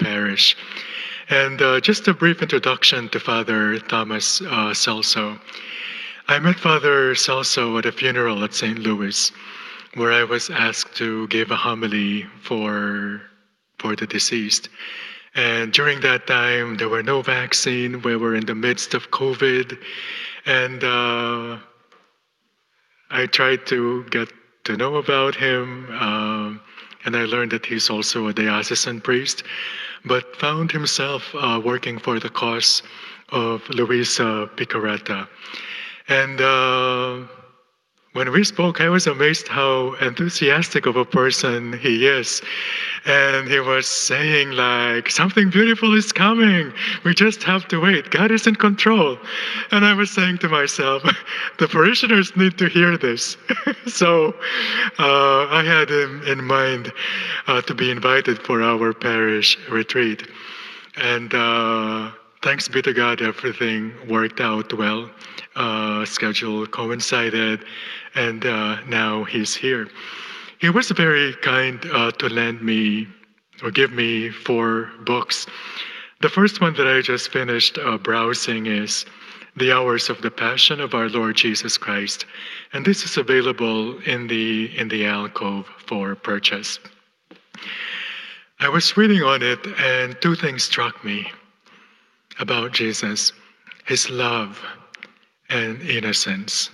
parish. And uh, just a brief introduction to Father Thomas uh, Celso. I met Father Celso at a funeral at St. Louis, where I was asked to give a homily for, for the deceased. And during that time, there were no vaccine. We were in the midst of COVID. And uh, I tried to get to know about him. Um, and I learned that he's also a diocesan priest but found himself uh, working for the cause of Luisa Piccarreta. And uh, when we spoke, I was amazed how enthusiastic of a person he is. And he was saying, like, something beautiful is coming. We just have to wait. God is in control. And I was saying to myself, the parishioners need to hear this. so uh, I had him in mind uh, to be invited for our parish retreat. And uh, thanks be to God, everything worked out well. Uh, schedule coincided and uh, now he's here. He was very kind uh, to lend me or give me four books. The first one that I just finished browsing is The Hours of the Passion of Our Lord Jesus Christ, and this is available in the in the alcove for purchase. I was reading on it, and two things struck me about Jesus: his love and innocence.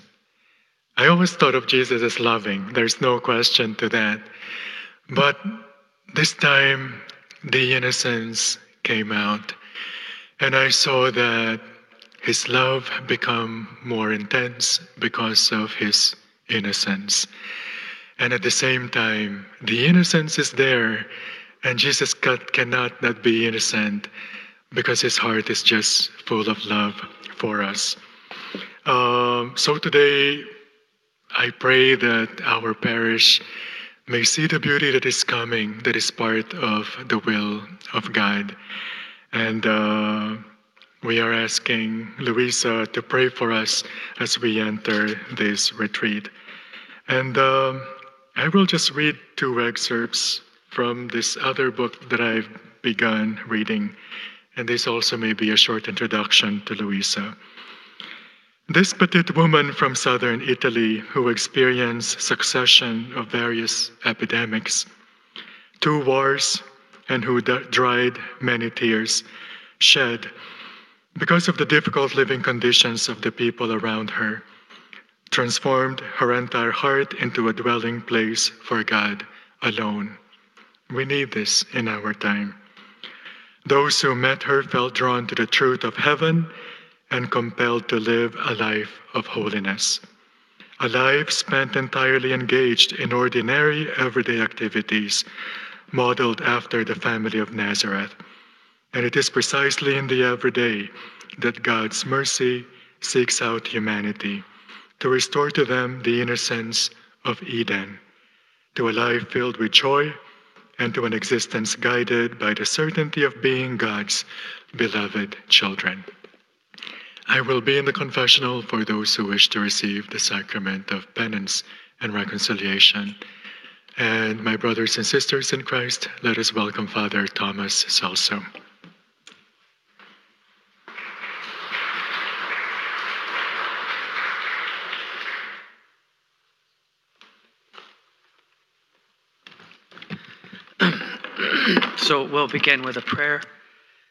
I always thought of Jesus as loving. There's no question to that. But this time, the innocence came out, and I saw that his love become more intense because of his innocence. And at the same time, the innocence is there, and Jesus cannot not be innocent because his heart is just full of love for us. Um, so today, I pray that our parish may see the beauty that is coming, that is part of the will of God. And uh, we are asking Luisa to pray for us as we enter this retreat. And uh, I will just read two excerpts from this other book that I've begun reading, and this also may be a short introduction to Luisa. This petite woman from southern Italy who experienced succession of various epidemics, two wars, and who dried many tears shed because of the difficult living conditions of the people around her, transformed her entire heart into a dwelling place for God alone. We need this in our time. Those who met her felt drawn to the truth of heaven and compelled to live a life of holiness. A life spent entirely engaged in ordinary, everyday activities, modeled after the family of Nazareth. And it is precisely in the everyday that God's mercy seeks out humanity to restore to them the innocence of Eden, to a life filled with joy and to an existence guided by the certainty of being God's beloved children. I will be in the confessional for those who wish to receive the sacrament of penance and reconciliation. And my brothers and sisters in Christ, let us welcome Father Thomas Celso. So we'll begin with a prayer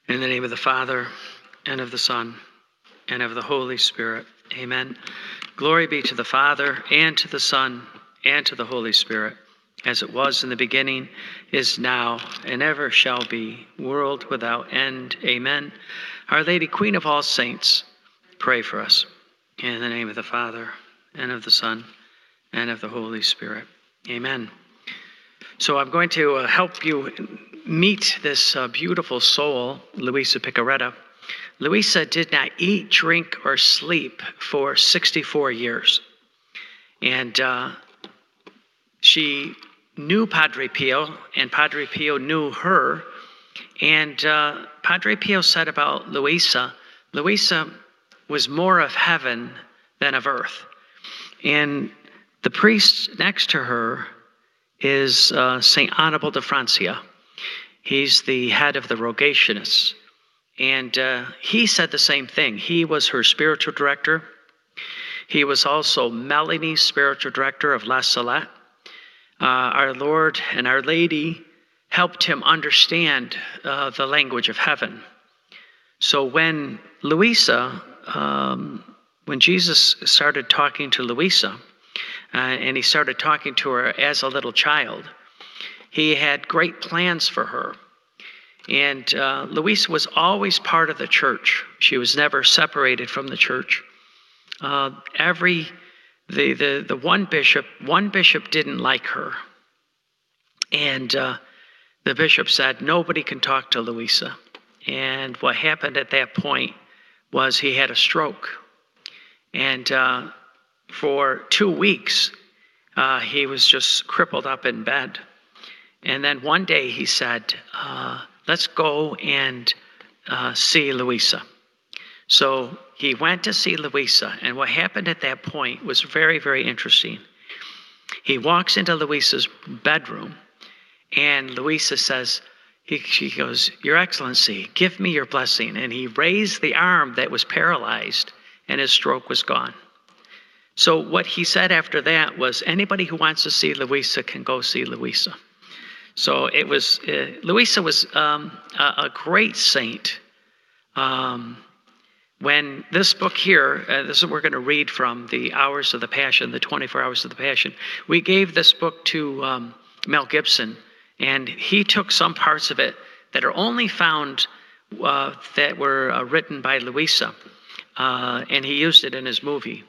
in the name of the Father, and of the Son, and of the Holy Spirit. Amen. Glory be to the Father, and to the Son, and to the Holy Spirit, as it was in the beginning, is now, and ever shall be, world without end. Amen. Our Lady, Queen of all saints, pray for us. In the name of the Father, and of the Son, and of the Holy Spirit. Amen. So I'm going to uh, help you meet this uh, beautiful soul, Luisa Piccarreta. Luisa did not eat, drink, or sleep for 64 years. And uh, she knew Padre Pio, and Padre Pio knew her. And uh, Padre Pio said about Luisa, Luisa was more of heaven than of earth. And the priest next to her is uh, St. Annibal de Francia. He's the head of the Rogationists. And uh, he said the same thing. He was her spiritual director. He was also Melanie's spiritual director of La Salette. Uh, our Lord and Our Lady helped him understand uh, the language of heaven. So when Luisa, um, when Jesus started talking to Luisa, uh, and he started talking to her as a little child, he had great plans for her. And uh, Luisa was always part of the church. She was never separated from the church. Uh, every the, the the one bishop one bishop didn't like her, and uh, the bishop said nobody can talk to Luisa. And what happened at that point was he had a stroke, and uh, for two weeks uh, he was just crippled up in bed. And then one day he said, uh, Let's go and uh, see Luisa. So he went to see Luisa. And what happened at that point was very, very interesting. He walks into Luisa's bedroom, and Luisa says, he, she goes, Your Excellency, give me your blessing. And he raised the arm that was paralyzed, and his stroke was gone. So, what he said after that was anybody who wants to see Luisa can go see Luisa. So it was, uh, Luisa was um, a, a, great saint. Um, when this book here, uh, this is what we're going to read from the Hours of the Passion, the 24 Hours of the Passion. We gave this book to um, Mel Gibson, and he took some parts of it that are only found uh, that were uh, written by Luisa, uh, and he used it in his movie.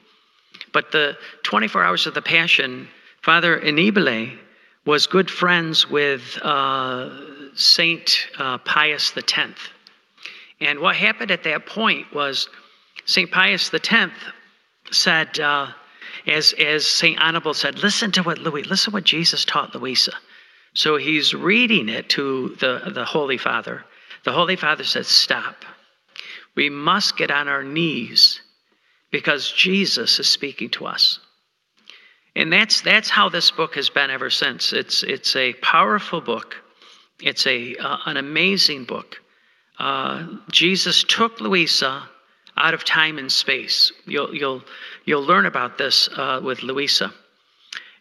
But the 24 Hours of the Passion, Father Annibale was good friends with uh, Saint uh, Pius X. And what happened at that point was Saint Pius X said, uh, as, as Saint Annibal said, listen to what Louis, listen to what Jesus taught Luisa. So he's reading it to the, the Holy Father. The Holy Father said, stop. We must get on our knees because Jesus is speaking to us. And that's, that's how this book has been ever since. It's, it's a powerful book. It's a, uh, an amazing book. Uh, Jesus took Luisa out of time and space. You'll, you'll, you'll learn about this uh, with Luisa.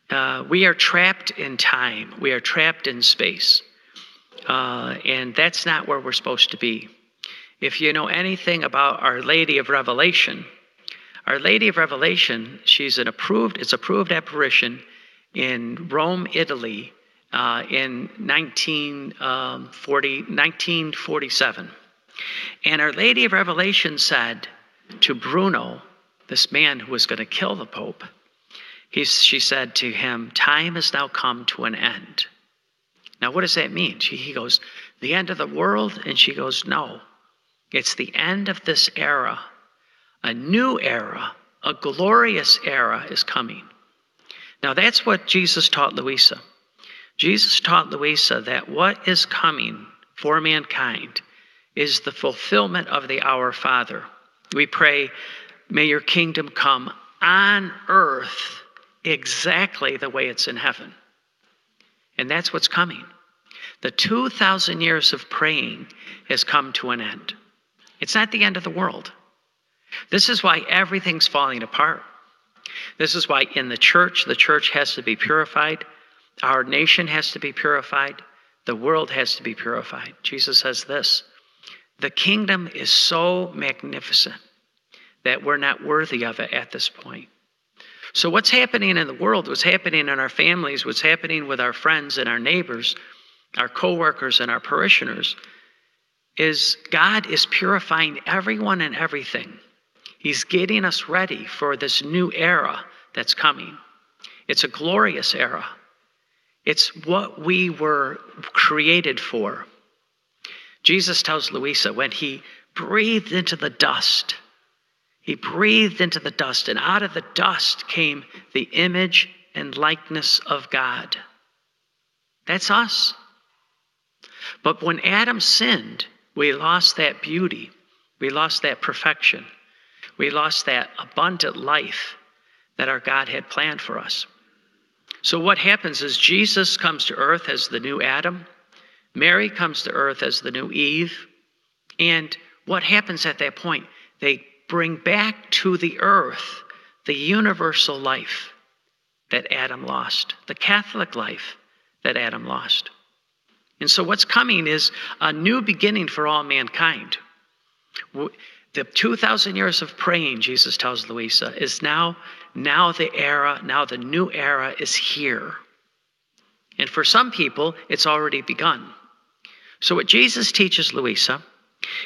Uh, we are trapped in time, we are trapped in space. Uh, and that's not where we're supposed to be. If you know anything about Our Lady of Revelation, Our Lady of Revelation, she's an approved, it's approved apparition in Rome, Italy, uh, in 1940, 1947. Um, and Our Lady of Revelation said to Bruno, this man who was going to kill the Pope, He's, she said to him, Time has now come to an end. Now, what does that mean? She, he goes, The end of the world? And she goes, No. It's the end of this era. A new era, a glorious era is coming. Now, that's what Jesus taught Luisa. Jesus taught Luisa that what is coming for mankind is the fulfillment of the Our Father. We pray, May your kingdom come on earth exactly the way it's in heaven. And that's what's coming. The 2,000 years of praying has come to an end. It's not the end of the world. This is why everything's falling apart. This is why in the church, the church has to be purified, our nation has to be purified, the world has to be purified. Jesus says this The kingdom is so magnificent that we're not worthy of it at this point. So, what's happening in the world, what's happening in our families, what's happening with our friends and our neighbors, our coworkers and our parishioners, is God is purifying everyone and everything. He's getting us ready for this new era that's coming. It's a glorious era. It's what we were created for. Jesus tells Luisa when he breathed into the dust, he breathed into the dust, and out of the dust came the image and likeness of God. That's us. But when Adam sinned, we lost that beauty, we lost that perfection, we lost that abundant life that our God had planned for us. So, what happens is Jesus comes to earth as the new Adam, Mary comes to earth as the new Eve, and what happens at that point? They bring back to the earth the universal life that Adam lost, the Catholic life that Adam lost. And so, what's coming is a new beginning for all mankind. The 2,000 years of praying, Jesus tells Luisa, is now, now the era, now the new era is here. And for some people, it's already begun. So, what Jesus teaches Luisa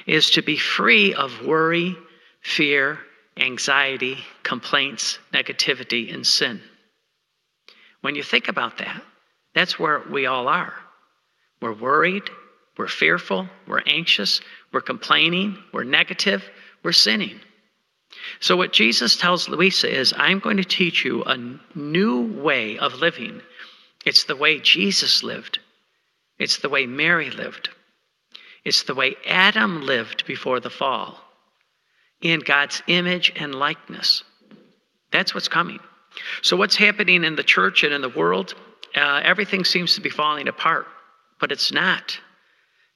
is to be free of worry fear, anxiety, complaints, negativity, and sin. When you think about that, that's where we all are. We're worried, we're fearful, we're anxious, we're complaining, we're negative, we're sinning. So, what Jesus tells Luisa is, I'm going to teach you a new way of living. It's the way Jesus lived, it's the way Mary lived, it's the way Adam lived before the fall in God's image and likeness. That's what's coming. So, what's happening in the church and in the world? Uh, everything seems to be falling apart, but it's not.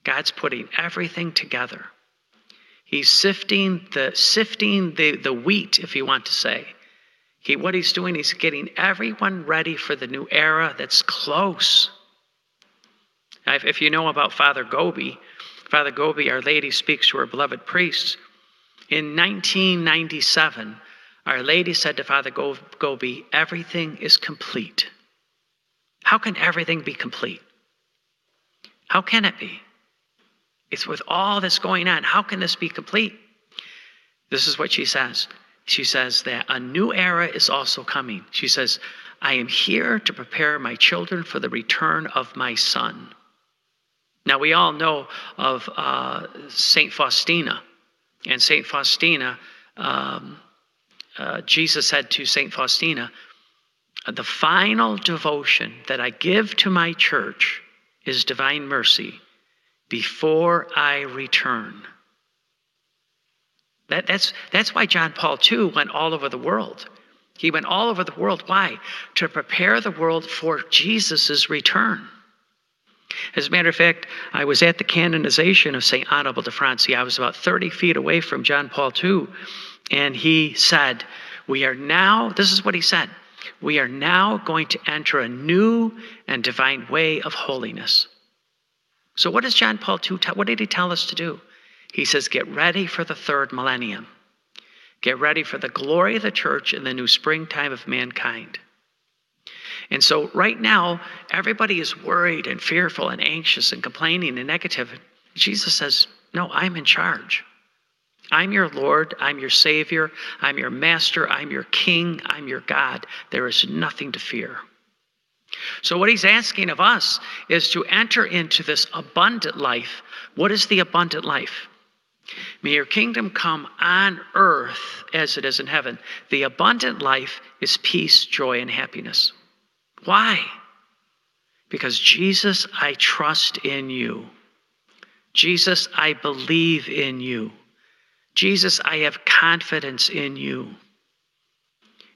God's putting everything together. He's sifting the sifting the, the wheat, if you want to say. He, what he's doing, he's getting everyone ready for the new era that's close. If, you know about Father Gobbi, Father Gobbi, Our Lady speaks to her beloved priests in 1997, Our Lady said to Father Gobbi, Everything is complete. How can everything be complete? How can it be? It's with all that's going on. How can this be complete? This is what she says. She says that a new era is also coming. She says, I am here to prepare my children for the return of my son. Now, we all know of uh, St. Faustina. And St. Faustina, um, uh, Jesus said to St. Faustina, the final devotion that I give to my church is divine mercy before I return. That, that's, that's why John Paul II went all over the world. He went all over the world. Why? To prepare the world for Jesus' return. As a matter of fact, I was at the canonization of St. Annibal de Francia. I was about 30 feet away from John Paul II, and he said, We are now, this is what he said, we are now going to enter a new and divine way of holiness. So, what does John Paul II tell? What did he tell us to do? He says, Get ready for the third millennium. Get ready for the glory of the church in the new springtime of mankind. And so, right now, everybody is worried and fearful and anxious and complaining and negative. Jesus says, No, I'm in charge. I'm your Lord. I'm your Savior. I'm your Master. I'm your King. I'm your God. There is nothing to fear. So, what he's asking of us is to enter into this abundant life. What is the abundant life? May your kingdom come on earth as it is in heaven. The abundant life is peace, joy, and happiness. Why? Because Jesus, I trust in you. Jesus, I believe in you. Jesus, I have confidence in you.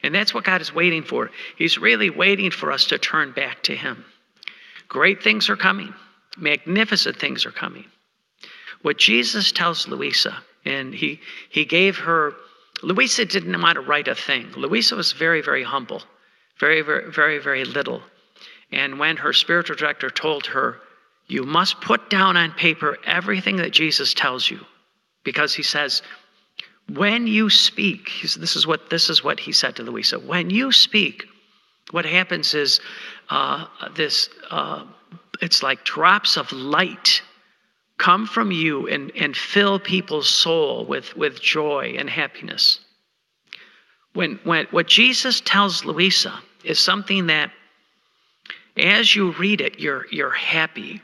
And that's what God is waiting for. He's really waiting for us to turn back to Him. Great things are coming, magnificent things are coming. What Jesus tells Luisa, and he, he gave her, Luisa didn't want to write a thing. Luisa was very, very humble, very, very, very, very little. And when her spiritual director told her, You must put down on paper everything that Jesus tells you, because he says, when you speak, this is what this is what he said to Luisa. When you speak, what happens is uh, this. Uh, it's like drops of light come from you and, and fill people's soul with, with joy and happiness. When, when what Jesus tells Luisa is something that as you read it, you're you're happy.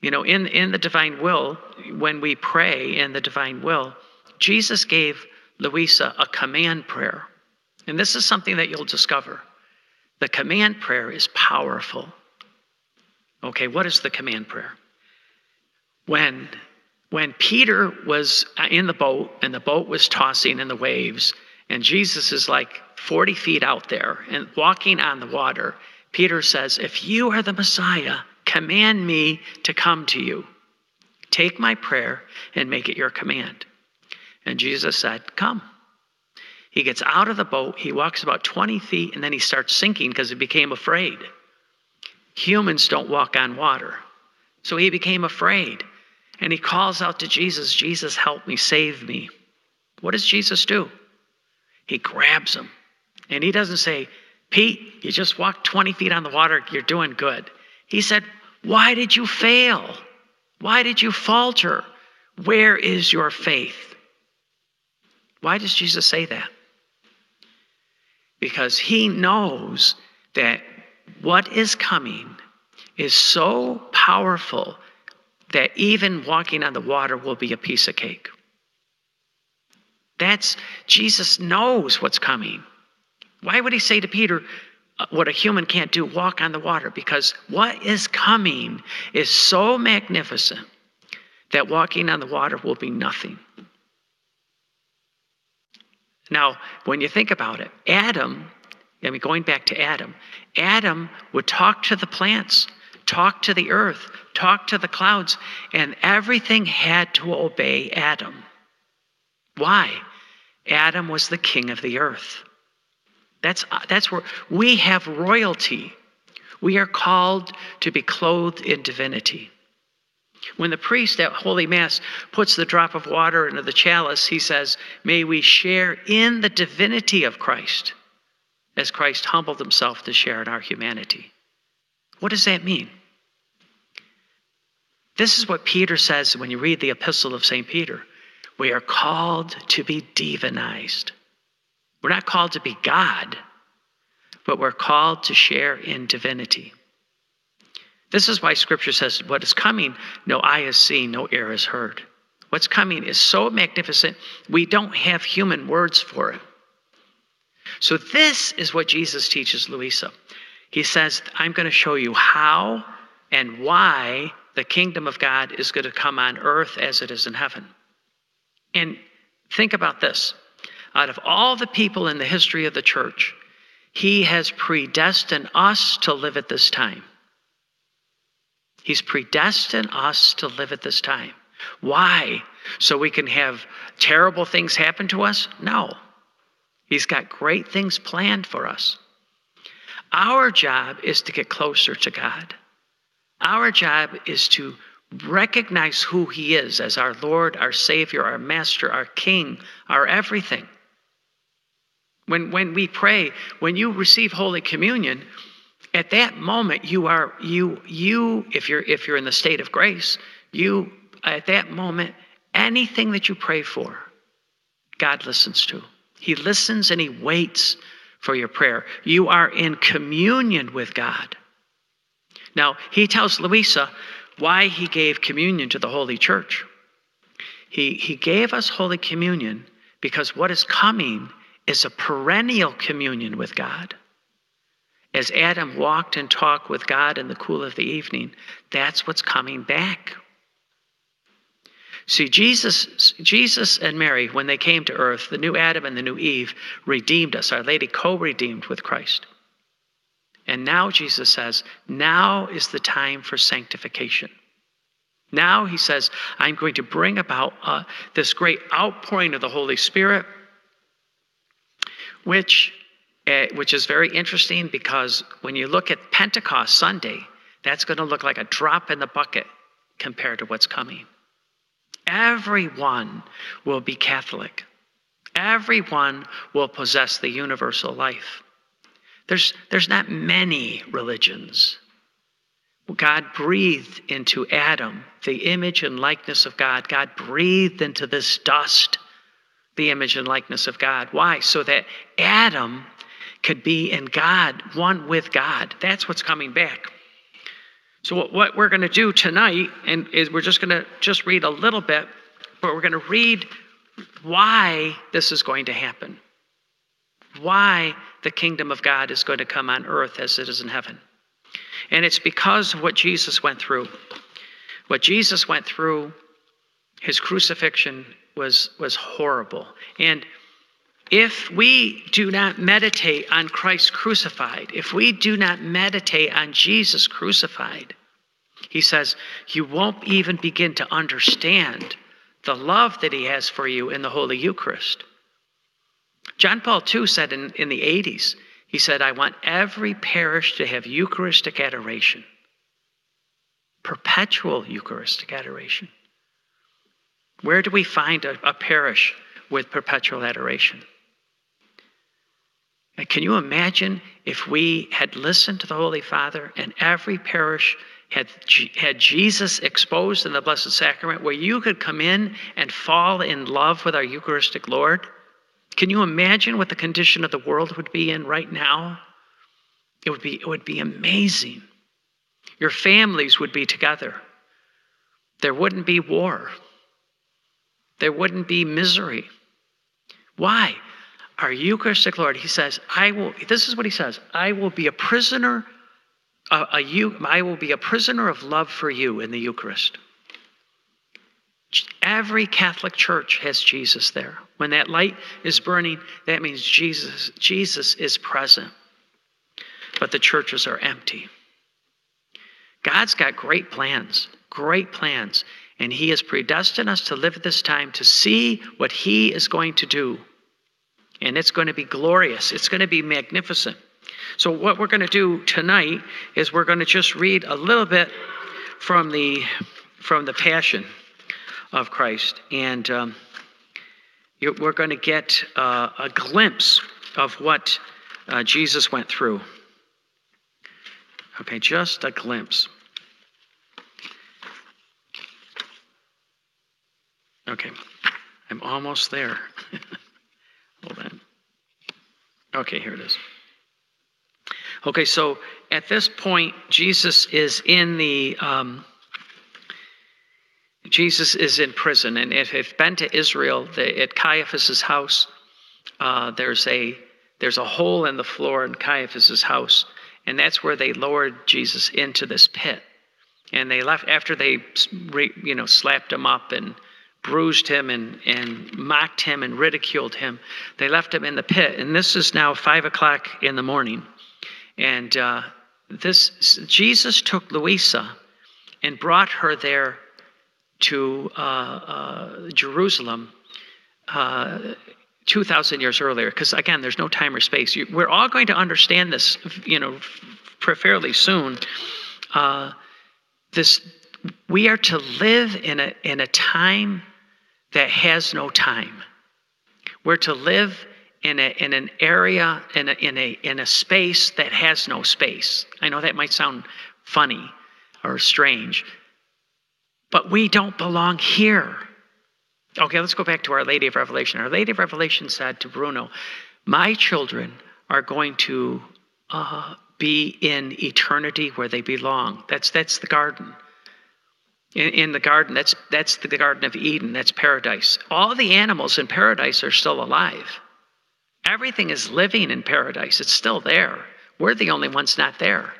You know, in, in the divine will, when we pray in the divine will, Jesus gave Luisa a command prayer. And this is something that you'll discover. The command prayer is powerful. Okay, what is the command prayer? When, when Peter was uh, in the boat and the boat was tossing in the waves, and Jesus is like 40 feet out there and walking on the water, Peter says, If you are the Messiah, command me to come to you. Take my prayer and make it your command. And Jesus said, Come. He gets out of the boat, he walks about 20 feet, and then he starts sinking because he became afraid. Humans don't walk on water. So he became afraid. And he calls out to Jesus, Jesus, help me, save me. What does Jesus do? He grabs him. And he doesn't say, Pete, you just walked 20 feet on the water, you're doing good. He said, Why did you fail? Why did you falter? Where is your faith? Why does Jesus say that? Because he knows that what is coming is so powerful that even walking on the water will be a piece of cake. That's Jesus knows what's coming. Why would he say to Peter, uh, what a human can't do, walk on the water? Because what is coming is so magnificent that walking on the water will be nothing. Now, when you think about it, Adam, I mean, going back to Adam, Adam would talk to the plants, talk to the earth, talk to the clouds, and everything had to obey Adam. Why? Adam was the king of the earth. That's, uh, that's where we have royalty. We are called to be clothed in divinity. When the priest at Holy Mass puts the drop of water into the chalice, he says, May we share in the divinity of Christ as Christ humbled himself to share in our humanity. What does that mean? This is what Peter says when you read the epistle of St. Peter. We are called to be divinized. We're not called to be God, but we're called to share in divinity. This is why scripture says, What is coming, no eye has seen, no ear has heard. What's coming is so magnificent, we don't have human words for it. So, this is what Jesus teaches Luisa. He says, I'm going to show you how and why the kingdom of God is going to come on earth as it is in heaven. And think about this out of all the people in the history of the church, he has predestined us to live at this time. He's predestined us to live at this time. Why? So we can have terrible things happen to us? No. He's got great things planned for us. Our job is to get closer to God. Our job is to recognize who He is as our Lord, our Savior, our Master, our King, our everything. When, when we pray, when you receive Holy Communion, at that moment you are you you if you're if you're in the state of grace, you at that moment anything that you pray for, God listens to. He listens and he waits for your prayer. You are in communion with God. Now, he tells Luisa why he gave communion to the Holy Church. He, he gave us Holy Communion because what is coming is a perennial communion with God. As Adam walked and talked with God in the cool of the evening, that's what's coming back. See, Jesus, Jesus and Mary, when they came to earth, the new Adam and the new Eve redeemed us. Our Lady co redeemed with Christ. And now Jesus says, now is the time for sanctification. Now he says, I'm going to bring about uh, this great outpouring of the Holy Spirit, which, Eh, which is very interesting because when you look at Pentecost Sunday, that's going to look like a drop in the bucket compared to what's coming. Everyone will be Catholic. Everyone will possess the universal life. There's, there's not many religions. God breathed into Adam the image and likeness of God. God breathed into this dust the image and likeness of God. Why? So that Adam could be in God, one with God. That's what's coming back. So what we're going to do tonight, and is we're just going to just read a little bit, but we're going to read why this is going to happen. Why the kingdom of God is going to come on earth as it is in heaven. And it's because of what Jesus went through. What Jesus went through, his crucifixion was, was horrible. And if we do not meditate on Christ crucified, if we do not meditate on Jesus crucified, he says, you won't even begin to understand the love that he has for you in the Holy Eucharist. John Paul II said in, in the 80s, he said, I want every parish to have Eucharistic adoration, perpetual Eucharistic adoration. Where do we find a, a parish with perpetual adoration? Can you imagine if we had listened to the Holy Father and every parish had, had Jesus exposed in the Blessed Sacrament where you could come in and fall in love with our Eucharistic Lord? Can you imagine what the condition of the world would be in right now? It would be, it would be amazing. Your families would be together. There wouldn't be war. There wouldn't be misery. Why? Our Eucharistic Lord, he says, I will, this is what he says, I will be a prisoner, a, a, I will be a prisoner of love for you in the Eucharist. Every Catholic church has Jesus there. When that light is burning, that means Jesus, Jesus is present. But the churches are empty. God's got great plans, great plans. And He has predestined us to live at this time to see what He is going to do. And it's going to be glorious, it's going to be magnificent. So, what we're going to do tonight is we're going to just read a little bit from the, from the Passion of Christ. And um, we're going to get uh, a glimpse of what uh, Jesus went through. Okay, just a glimpse. Okay, I'm almost there. Okay, here it is. Okay, so at this point, Jesus is in the. Um, Jesus is in prison, and if you've been to Israel, the, at Caiaphas's house, uh, there's a there's a hole in the floor in Caiaphas's house, and that's where they lowered Jesus into this pit. And they left after they, you know, slapped him up and bruised him and, and mocked him and ridiculed him. They left him in the pit. And this is now five o'clock in the morning. And uh, this Jesus took Luisa and brought her there to uh, uh, Jerusalem uh, 2,000 years earlier. Because again, there's no time or space. You, we're all going to understand this, you know, fairly soon. Uh, this we are to live in a in a time that has no time. We're to live in, a, in an area, in a, in, a, in a space that has no space. I know that might sound funny or strange, but we don't belong here. Okay, let's go back to Our Lady of Revelation. Our Lady of Revelation said to Bruno, My children are going to uh, be in eternity where they belong. That's, that's the garden. In, in, the garden, that's, that's the Garden of Eden, that's paradise. All the animals in paradise are still alive. Everything is living in paradise, it's still there. We're the only ones not there.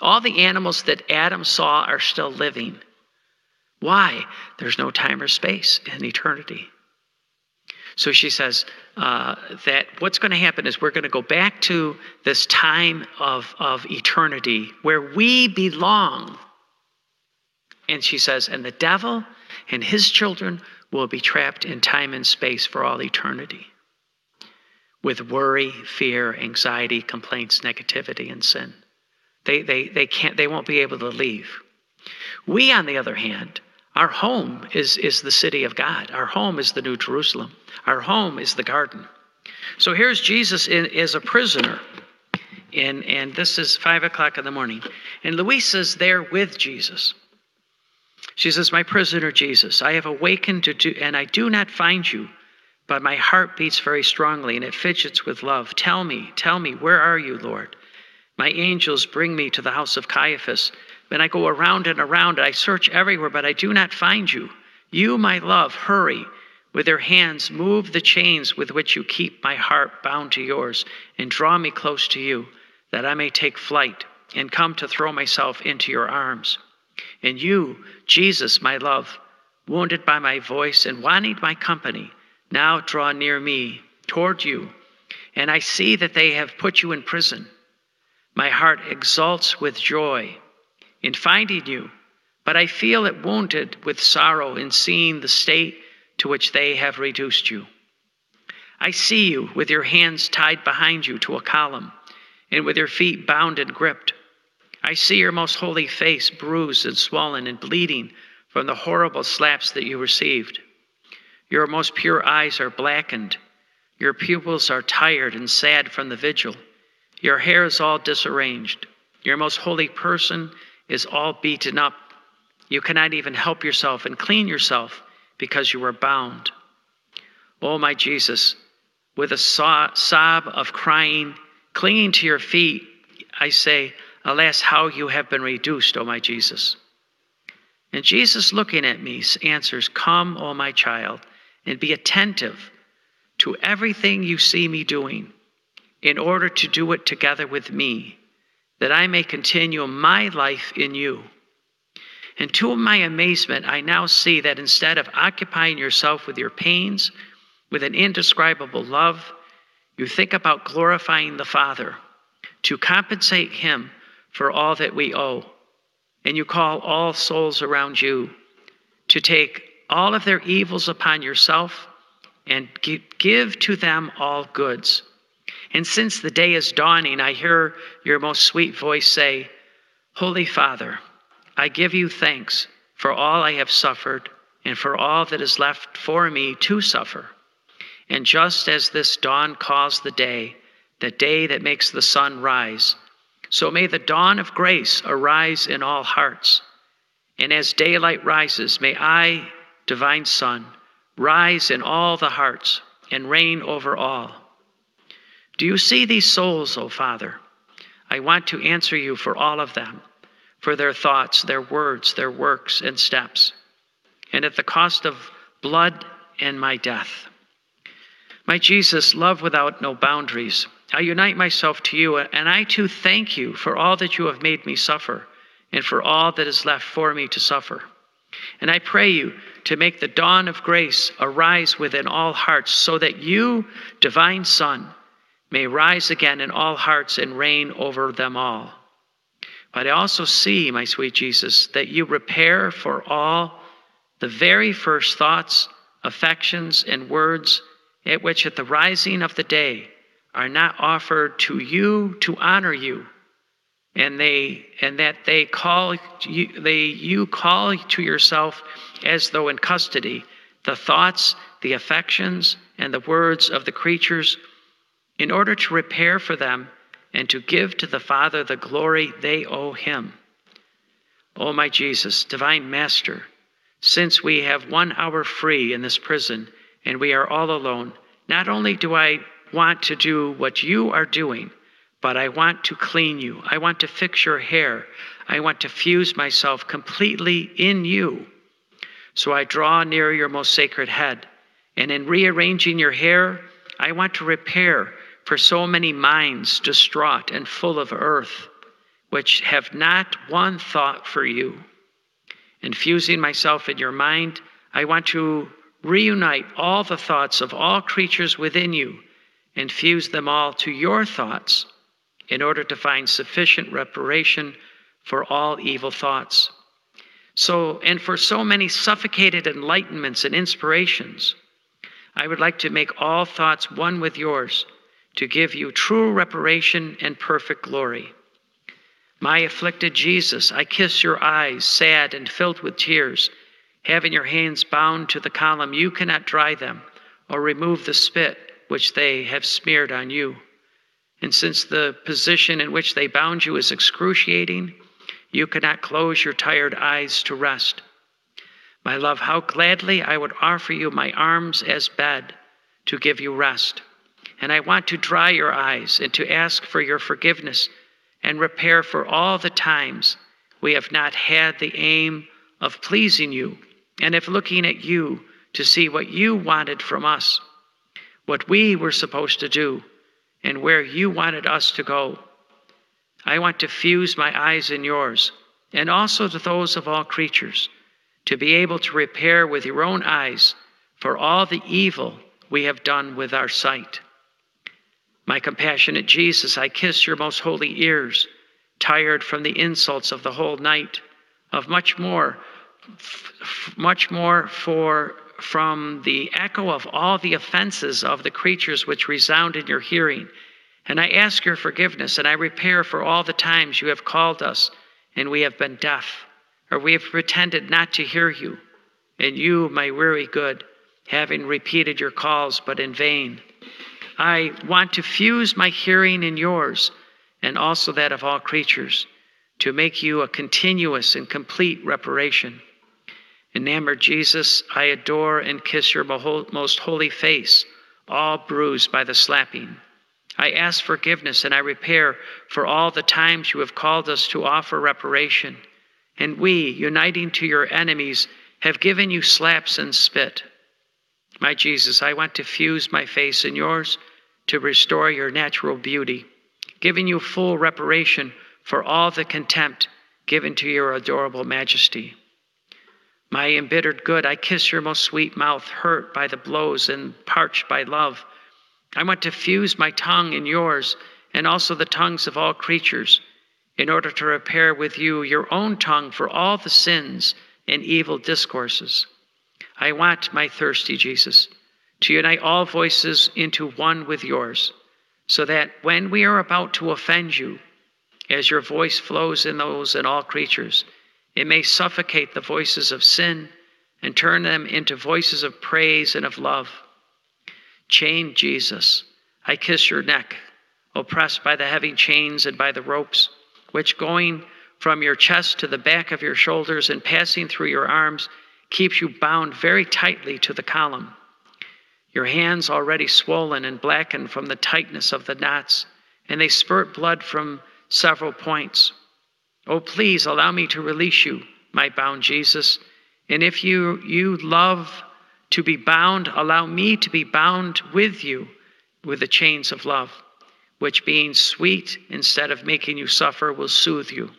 All the animals that Adam saw are still living. Why? There's no time or space in eternity. So she says uh, that what's going to happen is we're going to go back to this time of, of eternity where we belong. And she says, and the devil and his children will be trapped in time and space for all eternity with worry, fear, anxiety, complaints, negativity, and sin. They, they, they, can't, they won't be able to leave. We, on the other hand, our home is, is the city of God. Our home is the New Jerusalem. Our home is the garden. So here's Jesus in, as a prisoner. And, and this is five o'clock in the morning. And Luisa's there with Jesus. She says, My prisoner Jesus, I have awakened to do, and I do not find you. But my heart beats very strongly and it fidgets with love. Tell me, tell me, where are you, Lord? My angels bring me to the house of Caiaphas. Then I go around and around. and I search everywhere, but I do not find you. You, my love, hurry. With your hands, move the chains with which you keep my heart bound to yours, and draw me close to you, that I may take flight and come to throw myself into your arms. And you, Jesus, my love, wounded by my voice and wanting my company, now draw near me toward you, and I see that they have put you in prison. My heart exults with joy in finding you, but I feel it wounded with sorrow in seeing the state to which they have reduced you. I see you with your hands tied behind you to a column, and with your feet bound and gripped. I see your most holy face bruised and swollen and bleeding from the horrible slaps that you received. Your most pure eyes are blackened. Your pupils are tired and sad from the vigil. Your hair is all disarranged. Your most holy person is all beaten up. You cannot even help yourself and clean yourself because you are bound. Oh, my Jesus, with a sob of crying, clinging to your feet, I say, Alas, how you have been reduced, O my Jesus. And Jesus, looking at me, answers, Come, O my child and be attentive to everything you see me doing in order to do it together with me, that I may continue my life in you. And to my amazement, I now see that instead of occupying yourself with your pains, with an indescribable love, you think about glorifying the Father to compensate Him for all that we owe. And you call all souls around you to take all of their evils upon yourself and give to them all goods. And since the day is dawning, I hear your most sweet voice say, Holy Father, I give you thanks for all I have suffered and for all that is left for me to suffer. And just as this dawn calls the day, the day that makes the sun rise, so may the dawn of grace arise in all hearts. And as daylight rises, may I divine Son, rise in all the hearts and reign over all. Do you see these souls, O Father? I want to answer you for all of them, for their thoughts, their words, their works, and steps, and at the cost of blood and my death. My Jesus, love without no boundaries, I unite myself to you, and I too thank you for all that you have made me suffer, and for all that is left for me to suffer. And I pray you to make the dawn of grace arise within all hearts, so that you, divine Son, may rise again in all hearts and reign over them all. But I also see, my sweet Jesus, that you repair for all the very first thoughts, affections, and words at which at the rising of the day are not offered to you to honor you. And they and that they call you they you call to yourself as though in custody the thoughts the affections and the words of the creatures in order to repair for them and to give to the father the glory they owe him. O my jesus divine master since we have one hour free in this prison and we are all alone not only do i want to do what you are doing but I want to clean you. I want to fix your hair. I want to fuse myself completely in you. So I draw near your most sacred head. And in rearranging your hair, I want to repair for so many minds distraught and full of earth, which have not one thought for you. Infusing myself in your mind, I want to reunite all the thoughts of all creatures within you and fuse them all to your thoughts in order to find sufficient reparation for all evil thoughts. So, and for so many suffocated enlightenments and inspirations, I would like to make all thoughts one with yours to give you true reparation and perfect glory. My afflicted Jesus, I kiss your eyes, sad and filled with tears. Having your hands bound to the column, you cannot dry them or remove the spit which they have smeared on you. And since the position in which they bound you is excruciating, you cannot close your tired eyes to rest. My love, how gladly I would offer you my arms as bed to give you rest. And I want to dry your eyes and to ask for your forgiveness and repair for all the times we have not had the aim of pleasing you and if looking at you to see what you wanted from us, what we were supposed to do and where you wanted us to go. I want to fuse my eyes in yours, and also to those of all creatures, to be able to repair with your own eyes for all the evil we have done with our sight. My compassionate Jesus, I kiss your most holy ears, tired from the insults of the whole night, of much more, much more for from the echo of all the offenses of the creatures which resound in your hearing. And I ask your forgiveness, and I repair for all the times you have called us, and we have been deaf, or we have pretended not to hear you. And you, my weary good, having repeated your calls, but in vain. I want to fuse my hearing in yours, and also that of all creatures, to make you a continuous and complete reparation. Enamored Jesus, I adore and kiss your most holy face, all bruised by the slapping. I ask forgiveness and I repair for all the times you have called us to offer reparation. And we, uniting to your enemies, have given you slaps and spit. My Jesus, I want to fuse my face in yours to restore your natural beauty, giving you full reparation for all the contempt given to your adorable majesty. My embittered good, I kiss your most sweet mouth, hurt by the blows and parched by love. I want to fuse my tongue in yours and also the tongues of all creatures in order to repair with you your own tongue for all the sins and evil discourses. I want, my thirsty Jesus, to unite all voices into one with yours, so that when we are about to offend you, as your voice flows in those and all creatures, it may suffocate the voices of sin and turn them into voices of praise and of love. Chain Jesus, I kiss your neck, oppressed by the heavy chains and by the ropes, which going from your chest to the back of your shoulders and passing through your arms keeps you bound very tightly to the column. Your hands already swollen and blackened from the tightness of the knots, and they spurt blood from several points. Oh, please allow me to release you, my bound Jesus. And if you, you love to be bound, allow me to be bound with you with the chains of love, which being sweet instead of making you suffer will soothe you.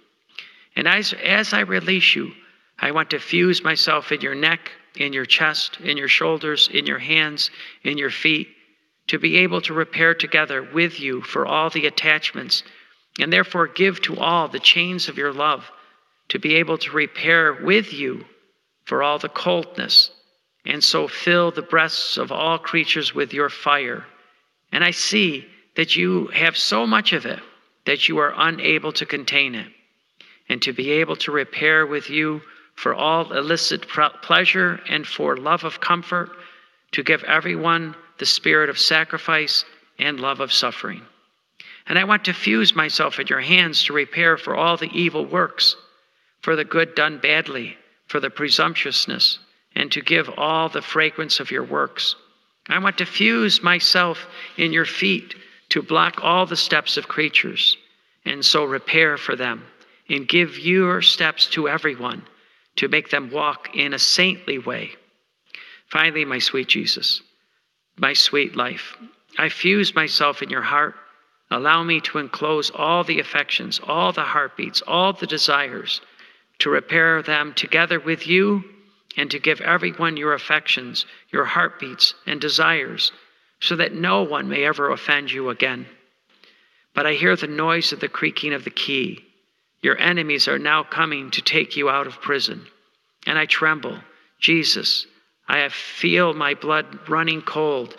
And as, as I release you, I want to fuse myself in your neck, in your chest, in your shoulders, in your hands, in your feet, to be able to repair together with you for all the attachments and therefore give to all the chains of your love to be able to repair with you for all the coldness, and so fill the breasts of all creatures with your fire. And I see that you have so much of it that you are unable to contain it, and to be able to repair with you for all illicit pleasure and for love of comfort, to give everyone the spirit of sacrifice and love of suffering. And I want to fuse myself in your hands to repair for all the evil works, for the good done badly, for the presumptuousness, and to give all the fragrance of your works. I want to fuse myself in your feet to block all the steps of creatures, and so repair for them, and give your steps to everyone to make them walk in a saintly way. Finally, my sweet Jesus, my sweet life, I fuse myself in your heart. Allow me to enclose all the affections, all the heartbeats, all the desires, to repair them together with you, and to give everyone your affections, your heartbeats, and desires so that no one may ever offend you again. But I hear the noise of the creaking of the key. Your enemies are now coming to take you out of prison. And I tremble. Jesus, I feel my blood running cold.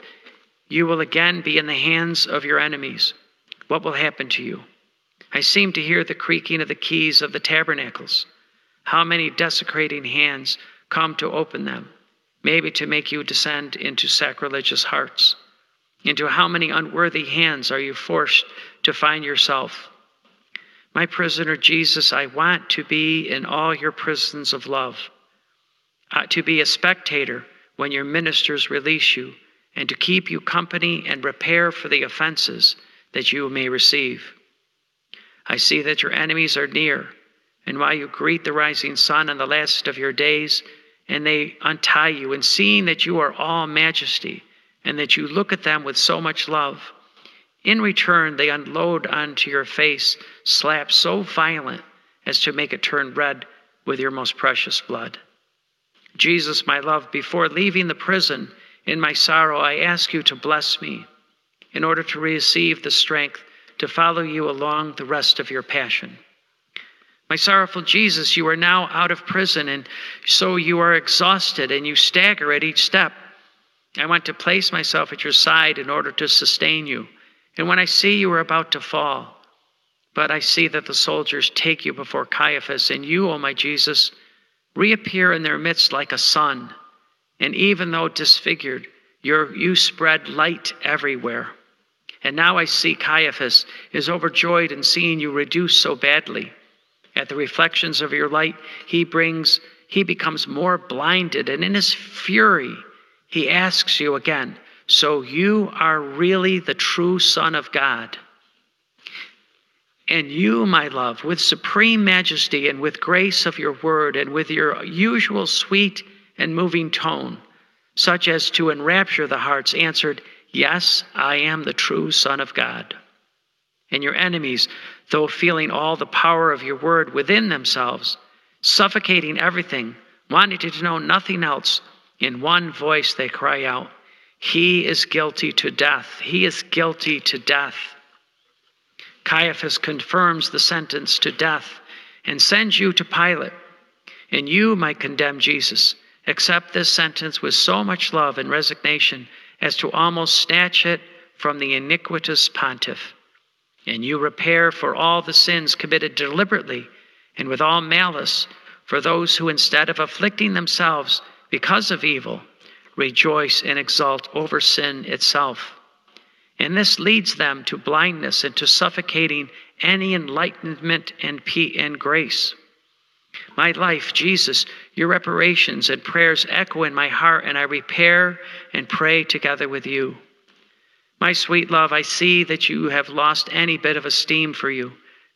You will again be in the hands of your enemies. What will happen to you? I seem to hear the creaking of the keys of the tabernacles. How many desecrating hands come to open them, maybe to make you descend into sacrilegious hearts? Into how many unworthy hands are you forced to find yourself? My prisoner Jesus, I want to be in all your prisons of love, uh, to be a spectator when your ministers release you, and to keep you company and repair for the offenses that you may receive. I see that your enemies are near, and while you greet the rising sun on the last of your days, and they untie you, and seeing that you are all majesty, and that you look at them with so much love. In return, they unload onto your face slaps so violent as to make it turn red with your most precious blood. Jesus, my love, before leaving the prison in my sorrow, I ask you to bless me in order to receive the strength to follow you along the rest of your passion. My sorrowful Jesus, you are now out of prison, and so you are exhausted and you stagger at each step. I want to place myself at your side in order to sustain you. And when I see you are about to fall, but I see that the soldiers take you before Caiaphas, and you, O oh my Jesus, reappear in their midst like a sun. And even though disfigured, you spread light everywhere. And now I see Caiaphas is overjoyed in seeing you reduced so badly. At the reflections of your light, he brings, he becomes more blinded, and in his fury, he asks you again, So you are really the true Son of God? And you, my love, with supreme majesty and with grace of your word and with your usual sweet and moving tone, such as to enrapture the hearts, answered, Yes, I am the true Son of God. And your enemies, though feeling all the power of your word within themselves, suffocating everything, wanting to know nothing else, in one voice, they cry out, He is guilty to death. He is guilty to death. Caiaphas confirms the sentence to death and sends you to Pilate. And you, might condemn Jesus, accept this sentence with so much love and resignation as to almost snatch it from the iniquitous pontiff. And you repair for all the sins committed deliberately and with all malice for those who, instead of afflicting themselves, because of evil, rejoice and exult over sin itself. And this leads them to blindness and to suffocating any enlightenment and, and grace. My life, Jesus, your reparations and prayers echo in my heart, and I repair and pray together with you. My sweet love, I see that you have lost any bit of esteem for you.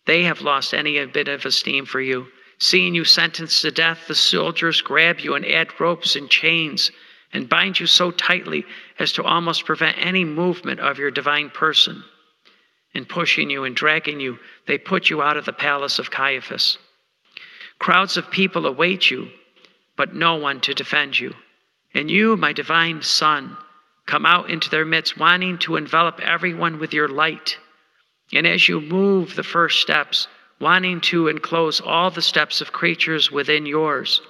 They have lost any bit of esteem for you. Seeing you sentenced to death, the soldiers grab you and add ropes and chains and bind you so tightly as to almost prevent any movement of your divine person. In pushing you and dragging you, they put you out of the palace of Caiaphas. Crowds of people await you, but no one to defend you. And you, my divine Son, come out into their midst, wanting to envelop everyone with your light. And as you move the first steps, wanting to enclose all the steps of creatures within yours,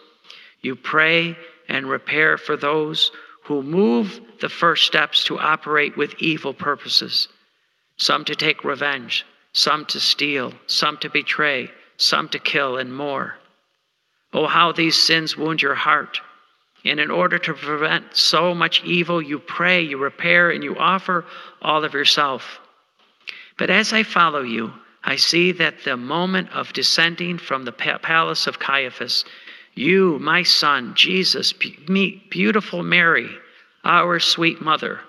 you pray and repair for those who move the first steps to operate with evil purposes some to take revenge, some to steal, some to betray, some to kill, and more. Oh, how these sins wound your heart. And in order to prevent so much evil, you pray, you repair, and you offer all of yourself. But as I follow you, I see that the moment of descending from the palace of Caiaphas, you, my son, Jesus, meet beautiful Mary, our sweet mother,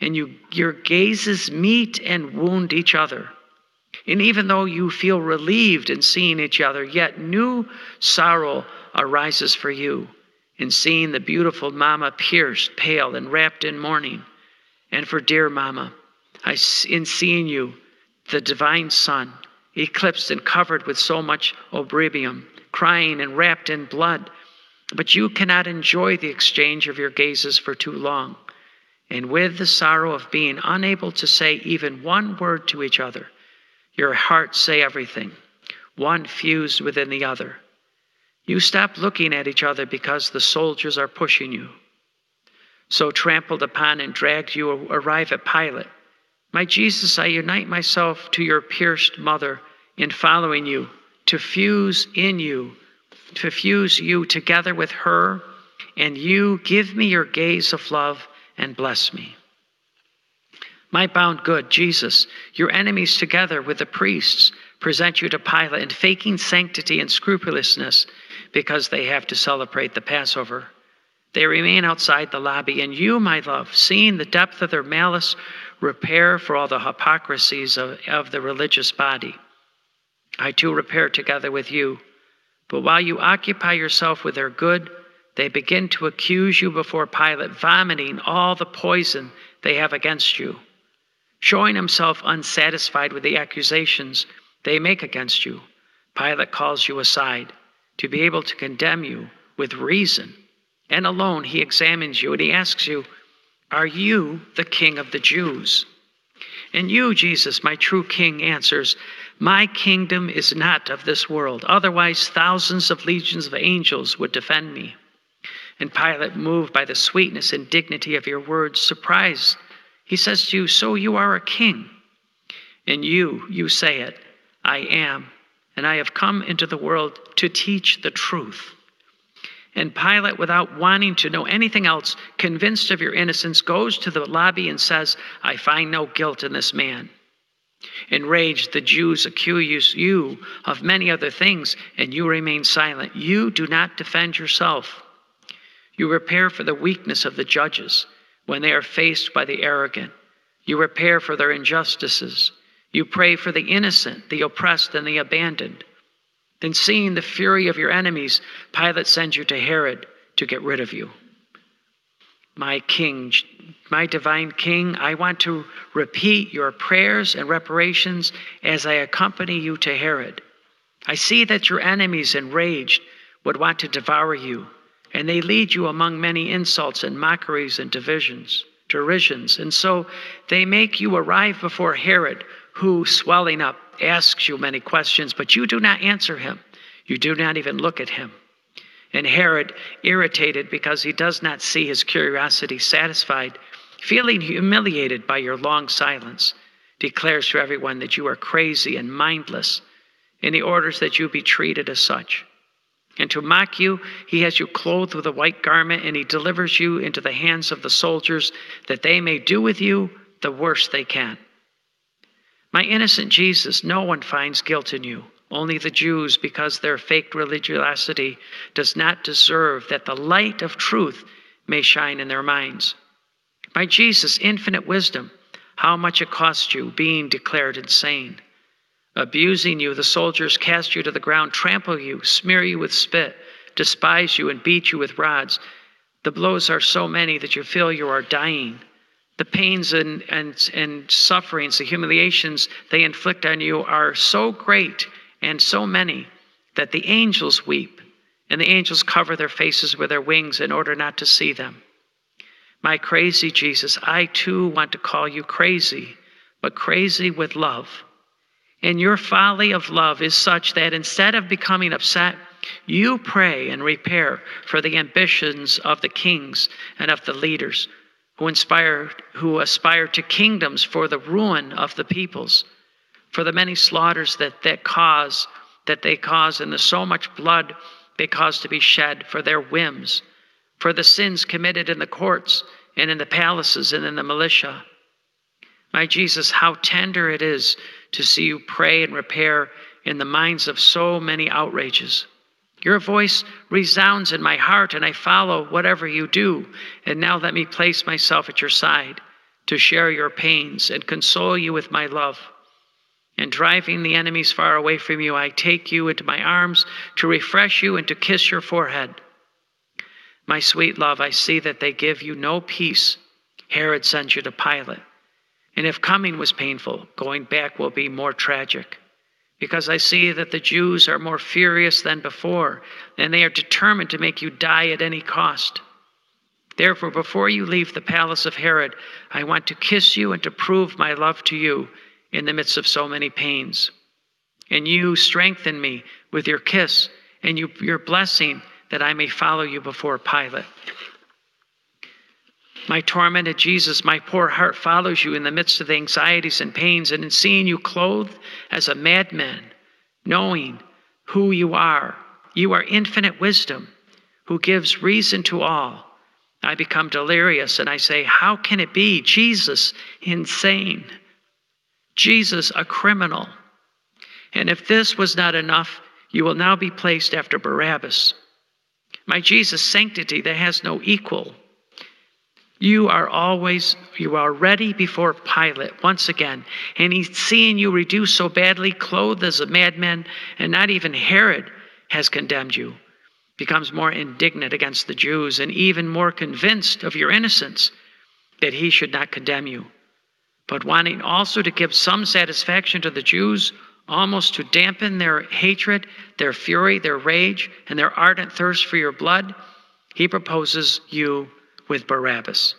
and you, your gazes meet and wound each other. And even though you feel relieved in seeing each other, yet new sorrow arises for you in seeing the beautiful Mama pierced, pale, and wrapped in mourning. And for dear Mama, I, in seeing you, the divine Son, eclipsed and covered with so much opprobrium, crying and wrapped in blood. But you cannot enjoy the exchange of your gazes for too long. And with the sorrow of being unable to say even one word to each other, your hearts say everything, one fused within the other. You stop looking at each other because the soldiers are pushing you. So trampled upon and dragged, you arrive at Pilate. My Jesus, I unite myself to your pierced mother in following you, to fuse in you, to fuse you together with her, and you give me your gaze of love and bless me. My bound good, Jesus, your enemies together with the priests present you to Pilate in faking sanctity and scrupulousness because they have to celebrate the Passover. They remain outside the lobby, and you, my love, seeing the depth of their malice, repair for all the hypocrisies of, of the religious body. I too repair together with you. But while you occupy yourself with their good, they begin to accuse you before Pilate, vomiting all the poison they have against you. Showing himself unsatisfied with the accusations they make against you, Pilate calls you aside to be able to condemn you with reason. And alone he examines you and he asks you, Are you the king of the Jews? And you, Jesus, my true king, answers, My kingdom is not of this world. Otherwise, thousands of legions of angels would defend me. And Pilate, moved by the sweetness and dignity of your words, surprised, he says to you, So you are a king. And you, you say it, I am and I have come into the world to teach the truth. And Pilate, without wanting to know anything else, convinced of your innocence, goes to the lobby and says, I find no guilt in this man. Enraged, the Jews accuse you of many other things, and you remain silent. You do not defend yourself. You repair for the weakness of the judges when they are faced by the arrogant. You repair for their injustices. You pray for the innocent, the oppressed, and the abandoned. Then, seeing the fury of your enemies, Pilate sends you to Herod to get rid of you. My king, my divine king, I want to repeat your prayers and reparations as I accompany you to Herod. I see that your enemies, enraged, would want to devour you, and they lead you among many insults and mockeries and divisions, derisions. And so they make you arrive before Herod who, swelling up, asks you many questions, but you do not answer him. You do not even look at him. And Herod, irritated because he does not see his curiosity satisfied, feeling humiliated by your long silence, declares to everyone that you are crazy and mindless, and he orders that you be treated as such. And to mock you, he has you clothed with a white garment, and he delivers you into the hands of the soldiers that they may do with you the worst they can. My innocent Jesus, no one finds guilt in you, only the Jews, because their faked religiosity does not deserve that the light of truth may shine in their minds. My Jesus, infinite wisdom, how much it cost you being declared insane. Abusing you, the soldiers cast you to the ground, trample you, smear you with spit, despise you, and beat you with rods. The blows are so many that you feel you are dying the pains and, and, and sufferings, the humiliations they inflict on you are so great and so many that the angels weep, and the angels cover their faces with their wings in order not to see them. My crazy Jesus, I too want to call you crazy, but crazy with love. And your folly of love is such that instead of becoming upset, you pray and repair for the ambitions of the kings and of the leaders who inspire who aspire to kingdoms for the ruin of the peoples, for the many slaughters that, that cause that they cause and the so much blood they cause to be shed for their whims, for the sins committed in the courts and in the palaces and in the militia. My Jesus, how tender it is to see you pray and repair in the minds of so many outrages. Your voice resounds in my heart, and I follow whatever you do. And now let me place myself at your side to share your pains and console you with my love. And driving the enemies far away from you, I take you into my arms to refresh you and to kiss your forehead. My sweet love, I see that they give you no peace. Herod sends you to Pilate. And if coming was painful, going back will be more tragic because I see that the Jews are more furious than before, and they are determined to make you die at any cost. Therefore, before you leave the palace of Herod, I want to kiss you and to prove my love to you in the midst of so many pains. And you strengthen me with your kiss and you, your blessing that I may follow you before Pilate. My tormented Jesus, my poor heart follows you in the midst of the anxieties and pains, and in seeing you clothed as a madman, knowing who you are. You are infinite wisdom, who gives reason to all. I become delirious and I say, How can it be? Jesus, insane. Jesus, a criminal. And if this was not enough, you will now be placed after Barabbas. My Jesus, sanctity that has no equal. You are always, you are ready before Pilate once again, and he's seeing you reduced so badly, clothed as a madman, and not even Herod has condemned you, becomes more indignant against the Jews and even more convinced of your innocence that he should not condemn you. But wanting also to give some satisfaction to the Jews, almost to dampen their hatred, their fury, their rage, and their ardent thirst for your blood, he proposes you with Barabbas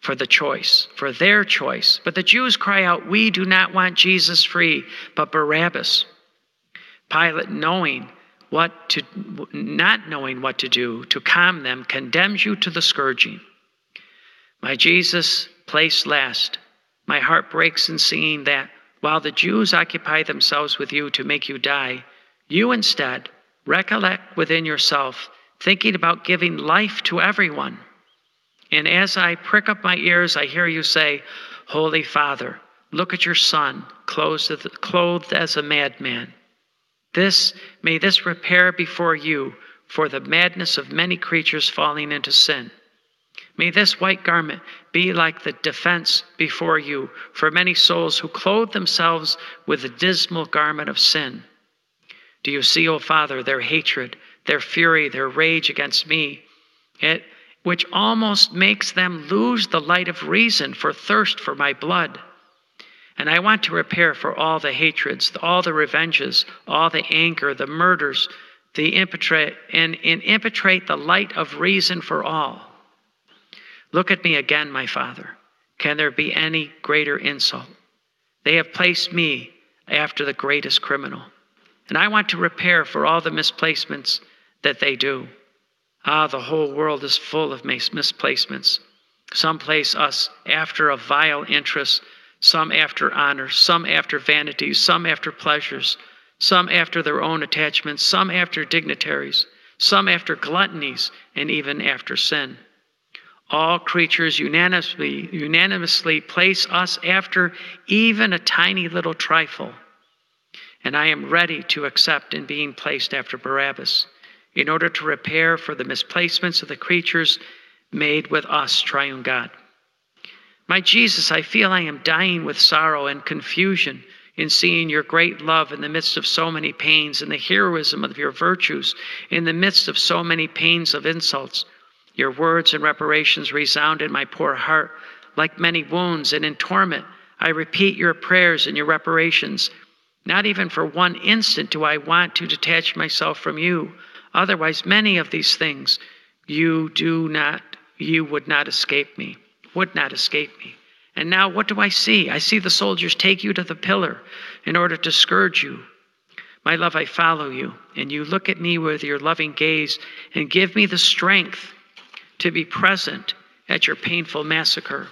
for the choice, for their choice. But the Jews cry out, We do not want Jesus free, but Barabbas. Pilate, knowing what to, not knowing what to do to calm them, condemns you to the scourging. My Jesus, placed last, my heart breaks in seeing that while the Jews occupy themselves with you to make you die, you instead recollect within yourself, thinking about giving life to everyone. And as I prick up my ears, I hear you say, Holy Father, look at your Son, clothed as a madman. This, may this repair before you for the madness of many creatures falling into sin. May this white garment be like the defense before you for many souls who clothe themselves with the dismal garment of sin. Do you see, O Father, their hatred, their fury, their rage against me? It, which almost makes them lose the light of reason for thirst for my blood. And I want to repair for all the hatreds, all the revenges, all the anger, the murders, the impetrate, and, and impetrate the light of reason for all. Look at me again, my Father. Can there be any greater insult? They have placed me after the greatest criminal. And I want to repair for all the misplacements that they do. Ah, the whole world is full of misplacements. Some place us after a vile interest, some after honor, some after vanities, some after pleasures, some after their own attachments, some after dignitaries, some after gluttonies, and even after sin. All creatures unanimously, unanimously place us after even a tiny little trifle. And I am ready to accept in being placed after Barabbas in order to repair for the misplacements of the creatures made with us, triune God. My Jesus, I feel I am dying with sorrow and confusion in seeing your great love in the midst of so many pains and the heroism of your virtues in the midst of so many pains of insults. Your words and reparations resound in my poor heart like many wounds, and in torment I repeat your prayers and your reparations. Not even for one instant do I want to detach myself from you. Otherwise, many of these things you do not, you would not escape me, would not escape me. And now what do I see? I see the soldiers take you to the pillar in order to scourge you. My love, I follow you, and you look at me with your loving gaze and give me the strength to be present at your painful massacre.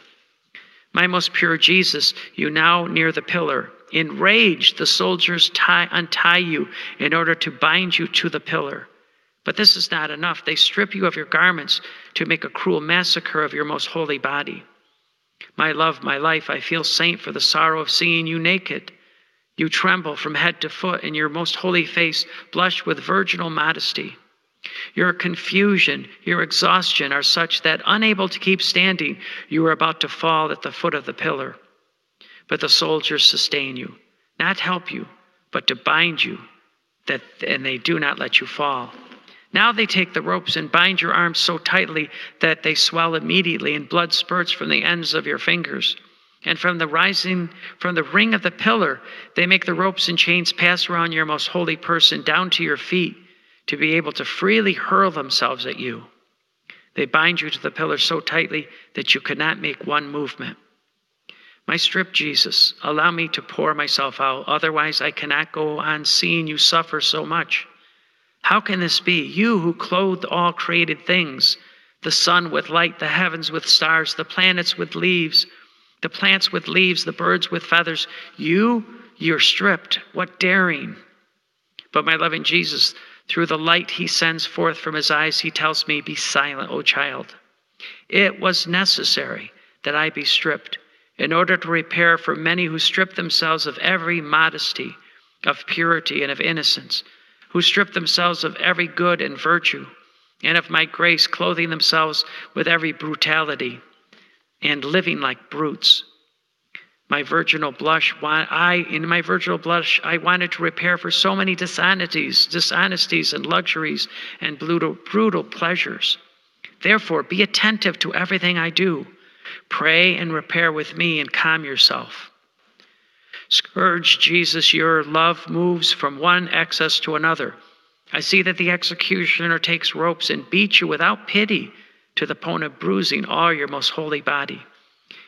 My most pure Jesus, you now near the pillar. Enraged, the soldiers tie, untie you in order to bind you to the pillar. But this is not enough. They strip you of your garments to make a cruel massacre of your most holy body. My love, my life, I feel saint for the sorrow of seeing you naked. You tremble from head to foot, and your most holy face blush with virginal modesty. Your confusion, your exhaustion are such that, unable to keep standing, you are about to fall at the foot of the pillar. But the soldiers sustain you, not help you, but to bind you, that, and they do not let you fall. Now they take the ropes and bind your arms so tightly that they swell immediately, and blood spurts from the ends of your fingers. And from the rising, from the ring of the pillar, they make the ropes and chains pass around your most holy person down to your feet to be able to freely hurl themselves at you. They bind you to the pillar so tightly that you cannot make one movement. My stripped Jesus, allow me to pour myself out, otherwise, I cannot go on seeing you suffer so much. How can this be? You who clothed all created things, the sun with light, the heavens with stars, the planets with leaves the plants with leaves, the birds with feathers. You, you're stripped. What daring! But my loving Jesus, through the light he sends forth from his eyes, he tells me, Be silent, O child. It was necessary that I be stripped in order to repair for many who strip themselves of every modesty, of purity, and of innocence, who strip themselves of every good and virtue, and of my grace, clothing themselves with every brutality and living like brutes. My virginal blush, I, in my virginal blush, I wanted to repair for so many dishonesties, dishonesties and luxuries and brutal, brutal pleasures. Therefore, be attentive to everything I do. Pray and repair with me and calm yourself. Scourge Jesus, your love moves from one excess to another. I see that the executioner takes ropes and beats you without pity to the point of bruising all your most holy body.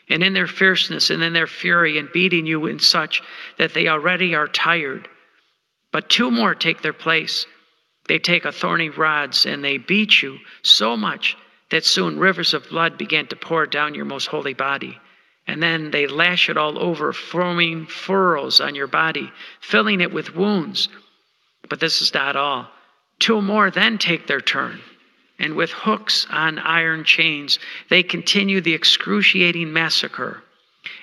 And in their fierceness and in their fury and beating you in such that they already are tired. But two more take their place. They take a thorny rods and they beat you so much that soon rivers of blood began to pour down your most holy body. And then they lash it all over, forming furrows on your body, filling it with wounds. But this is not all. Two more then take their turn and with hooks on iron chains, they continue the excruciating massacre.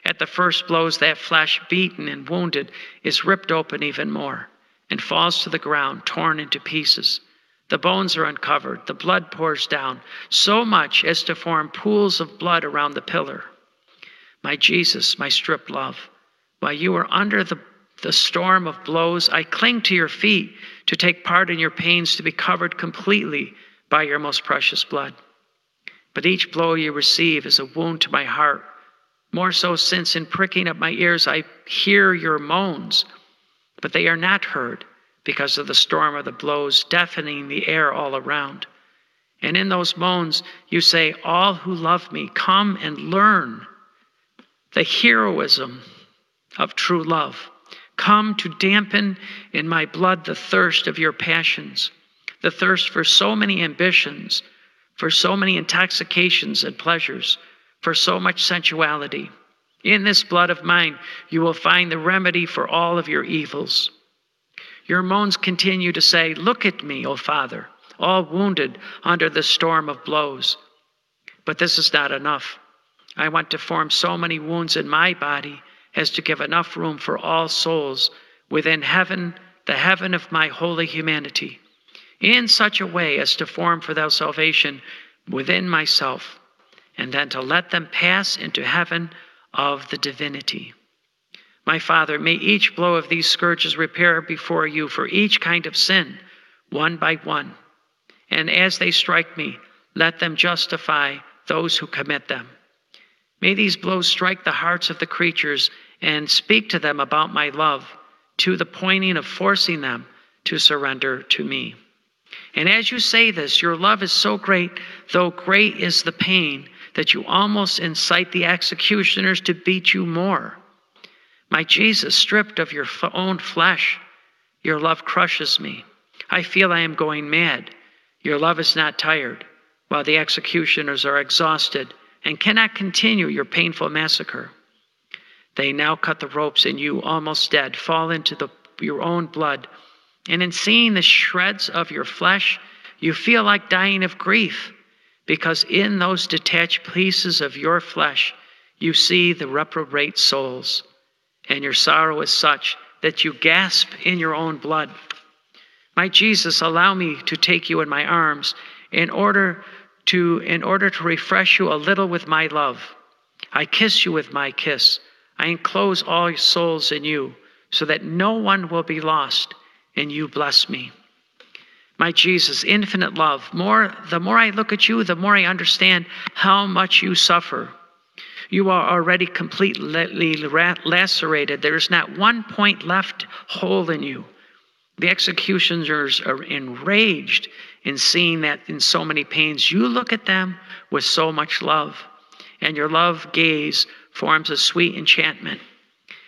At the first blows, that flesh, beaten and wounded, is ripped open even more and falls to the ground, torn into pieces. The bones are uncovered, the blood pours down, so much as to form pools of blood around the pillar. My Jesus, my stripped love, while you are under the, the storm of blows, I cling to your feet to take part in your pains, to be covered completely by your most precious blood. But each blow you receive is a wound to my heart, more so since in pricking up my ears I hear your moans, but they are not heard because of the storm of the blows deafening the air all around. And in those moans, you say, All who love me, come and learn the heroism of true love. Come to dampen in my blood the thirst of your passions the thirst for so many ambitions, for so many intoxications and pleasures, for so much sensuality. In this blood of mine, you will find the remedy for all of your evils. Your moans continue to say, Look at me, O Father, all wounded under the storm of blows. But this is not enough. I want to form so many wounds in my body as to give enough room for all souls within heaven, the heaven of my holy humanity in such a way as to form for thou salvation within myself, and then to let them pass into heaven of the divinity. My Father, may each blow of these scourges repair before you for each kind of sin, one by one. And as they strike me, let them justify those who commit them. May these blows strike the hearts of the creatures and speak to them about my love, to the pointing of forcing them to surrender to me. And as you say this, your love is so great, though great is the pain, that you almost incite the executioners to beat you more. My Jesus, stripped of your f- own flesh, your love crushes me. I feel I am going mad. Your love is not tired, while the executioners are exhausted and cannot continue your painful massacre. They now cut the ropes, and you, almost dead, fall into the, your own blood. And in seeing the shreds of your flesh, you feel like dying of grief, because in those detached pieces of your flesh, you see the reprobate souls, and your sorrow is such that you gasp in your own blood. My Jesus, allow me to take you in my arms in order to in order to refresh you a little with my love. I kiss you with my kiss. I enclose all souls in you so that no one will be lost and you bless me. My Jesus, infinite love, more the more I look at you, the more I understand how much you suffer. You are already completely lacerated. There is not one point left whole in you. The executioners are enraged in seeing that in so many pains. You look at them with so much love, and your love gaze forms a sweet enchantment.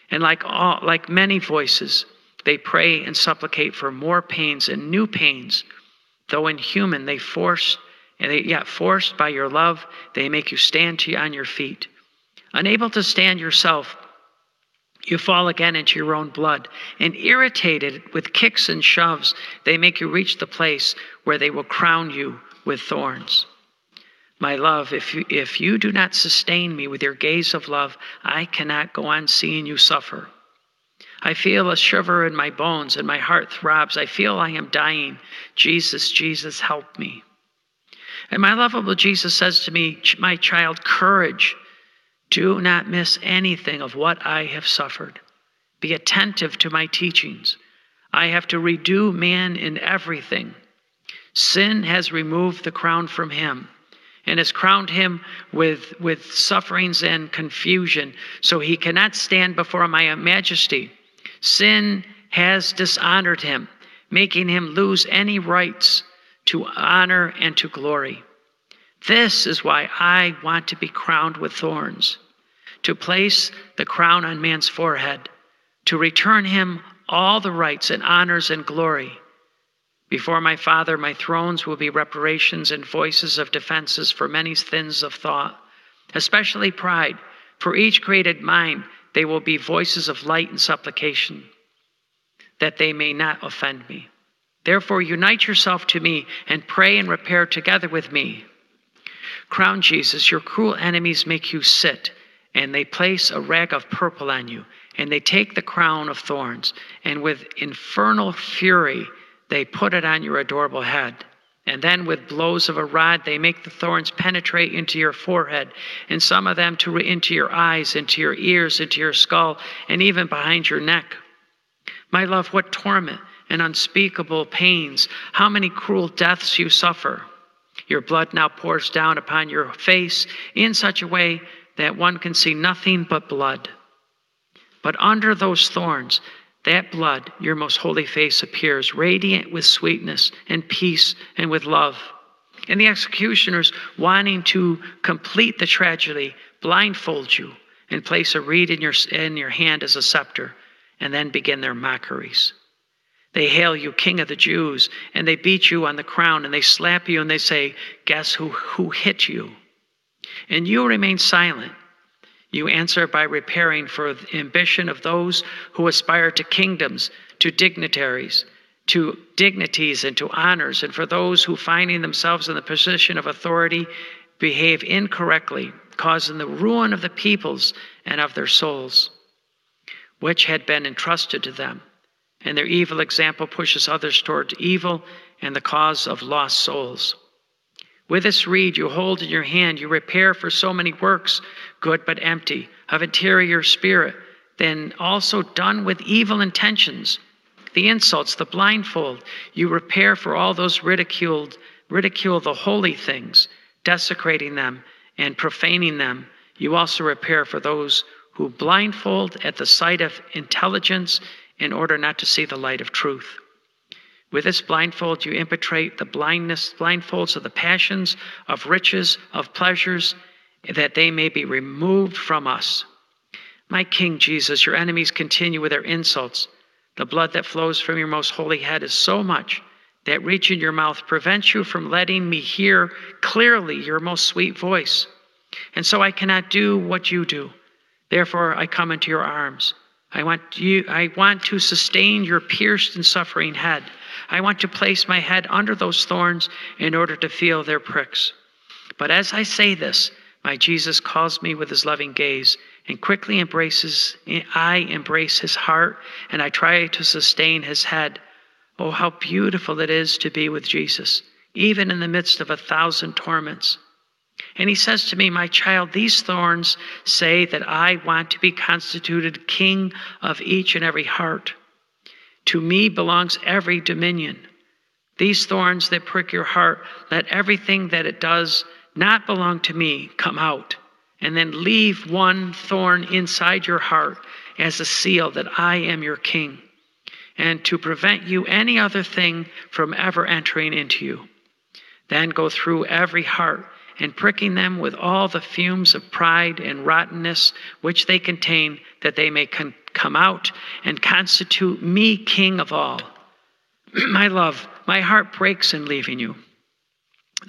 And like all, like many voices, they pray and supplicate for more pains and new pains. Though inhuman, they force, and they, yet forced by your love, they make you stand to, on your feet. Unable to stand yourself, you fall again into your own blood, and irritated with kicks and shoves, they make you reach the place where they will crown you with thorns. My love, if you, if you do not sustain me with your gaze of love, I cannot go on seeing you suffer. I feel a shiver in my bones and my heart throbs. I feel I am dying. Jesus, Jesus, help me. And my lovable Jesus says to me, My child, courage. Do not miss anything of what I have suffered. Be attentive to my teachings. I have to redo man in everything. Sin has removed the crown from him and has crowned him with, with sufferings and confusion, so he cannot stand before my majesty. Sin has dishonored him, making him lose any rights to honor and to glory. This is why I want to be crowned with thorns, to place the crown on man's forehead, to return him all the rights and honors and glory. Before my Father, my thrones will be reparations and voices of defenses for many sins of thought, especially pride. For each created mind, they will be voices of light and supplication, that they may not offend me. Therefore, unite yourself to me and pray and repair together with me. Crown Jesus, your cruel enemies make you sit, and they place a rag of purple on you, and they take the crown of thorns, and with infernal fury they put it on your adorable head. And then with blows of a rod, they make the thorns penetrate into your forehead, and some of them to, into your eyes, into your ears, into your skull, and even behind your neck. My love, what torment and unspeakable pains, how many cruel deaths you suffer. Your blood now pours down upon your face in such a way that one can see nothing but blood. But under those thorns, that blood, your most holy face appears, radiant with sweetness and peace and with love. And the executioners, wanting to complete the tragedy, blindfold you and place a reed in your, in your hand as a scepter, and then begin their mockeries. They hail you King of the Jews, and they beat you on the crown, and they slap you, and they say, Guess who, who hit you? And you remain silent. You answer by repairing for the ambition of those who aspire to kingdoms, to dignitaries, to dignities, and to honors, and for those who, finding themselves in the position of authority, behave incorrectly, causing the ruin of the peoples and of their souls, which had been entrusted to them and their evil example pushes others toward evil and the cause of lost souls. With this reed you hold in your hand, you repair for so many works, good but empty, of interior spirit, then also done with evil intentions. The insults, the blindfold, you repair for all those ridiculed, ridicule the holy things, desecrating them and profaning them. You also repair for those who blindfold at the sight of intelligence in order not to see the light of truth. With this blindfold, you impetrate the blindness, blindfolds of the passions, of riches, of pleasures, that they may be removed from us. My King Jesus, your enemies continue with their insults. The blood that flows from your most holy head is so much that reaching your mouth prevents you from letting me hear clearly your most sweet voice. And so I cannot do what you do. Therefore, I come into your arms. I want you I want to sustain your pierced and suffering head. I want to place my head under those thorns in order to feel their pricks. But as I say this, my Jesus calls me with his loving gaze and quickly embraces I embrace his heart and I try to sustain his head. Oh, how beautiful it is to be with Jesus, even in the midst of a thousand torments. And he says to me, My child, these thorns say that I want to be constituted king of each and every heart. To me belongs every dominion. These thorns that prick your heart, let everything that it does not belong to me come out. And then leave one thorn inside your heart as a seal that I am your king, and to prevent you any other thing from ever entering into you. Then go through every heart and pricking them with all the fumes of pride and rottenness which they contain, that they may con- come out and constitute me king of all. my love, my heart breaks in leaving you.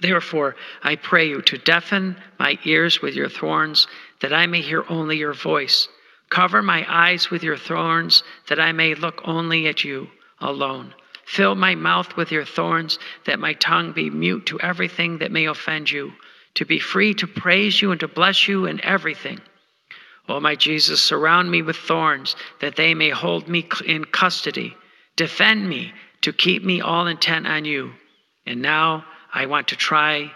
Therefore, I pray you to deafen my ears with your thorns, that I may hear only your voice. Cover my eyes with your thorns, that I may look only at you alone. Fill my mouth with your thorns, that my tongue be mute to everything that may offend you to be free to praise you and to bless you in everything. O oh, my Jesus, surround me with thorns that they may hold me in custody. Defend me to keep me all intent on you. And now I want to try,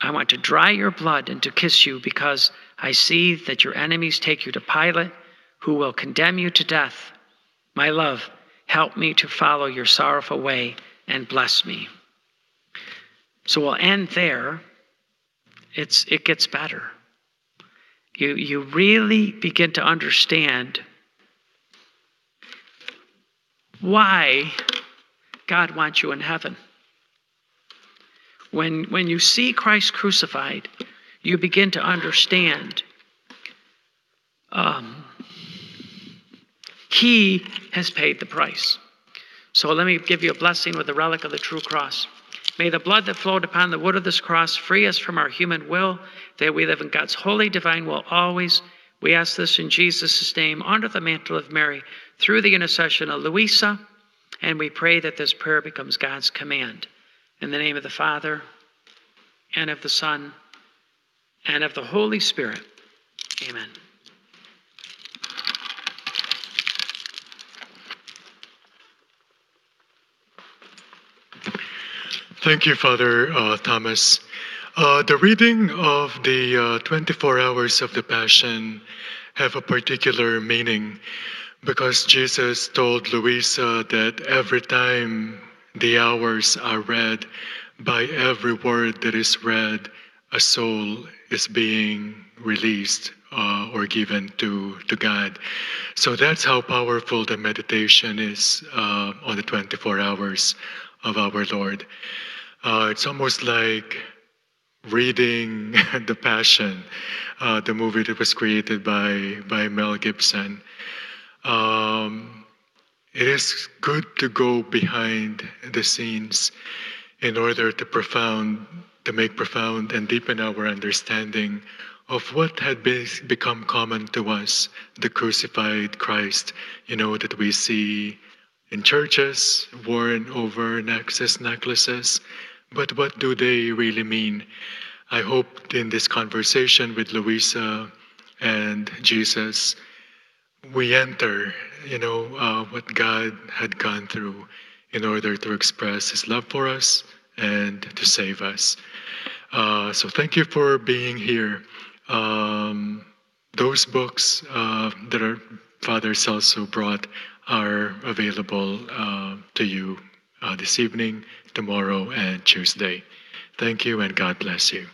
I want to dry your blood and to kiss you because I see that your enemies take you to Pilate, who will condemn you to death. My love, help me to follow your sorrowful way and bless me. So we'll end there it's, it gets better. You, you really begin to understand why God wants you in heaven. When, when you see Christ crucified, you begin to understand um, He has paid the price. So let me give you a blessing with the relic of the true cross. May the blood that flowed upon the wood of this cross free us from our human will, that we live in God's holy, divine will always. We ask this in Jesus' name, under the mantle of Mary, through the intercession of Luisa, and we pray that this prayer becomes God's command. In the name of the Father, and of the Son, and of the Holy Spirit. Amen. Thank you, Father uh, Thomas. Uh, the reading of the uh, 24 hours of the Passion have a particular meaning because Jesus told Luisa that every time the hours are read, by every word that is read, a soul is being released uh, or given to, to God. So that's how powerful the meditation is uh, on the 24 hours of our Lord. Uh, it's almost like reading The Passion, uh, the movie that was created by, by Mel Gibson. Um, it is good to go behind the scenes in order to profound to make profound and deepen our understanding of what had been, become common to us, the crucified Christ, you know, that we see in churches, worn over necklaces, necklaces, but what do they really mean? I hope in this conversation with Luisa and Jesus, we enter, you know, uh, what God had gone through in order to express His love for us and to save us. Uh, so thank you for being here. Um, those books uh, that our Father Celso brought are available uh, to you uh, this evening tomorrow and Tuesday. Thank you and God bless you.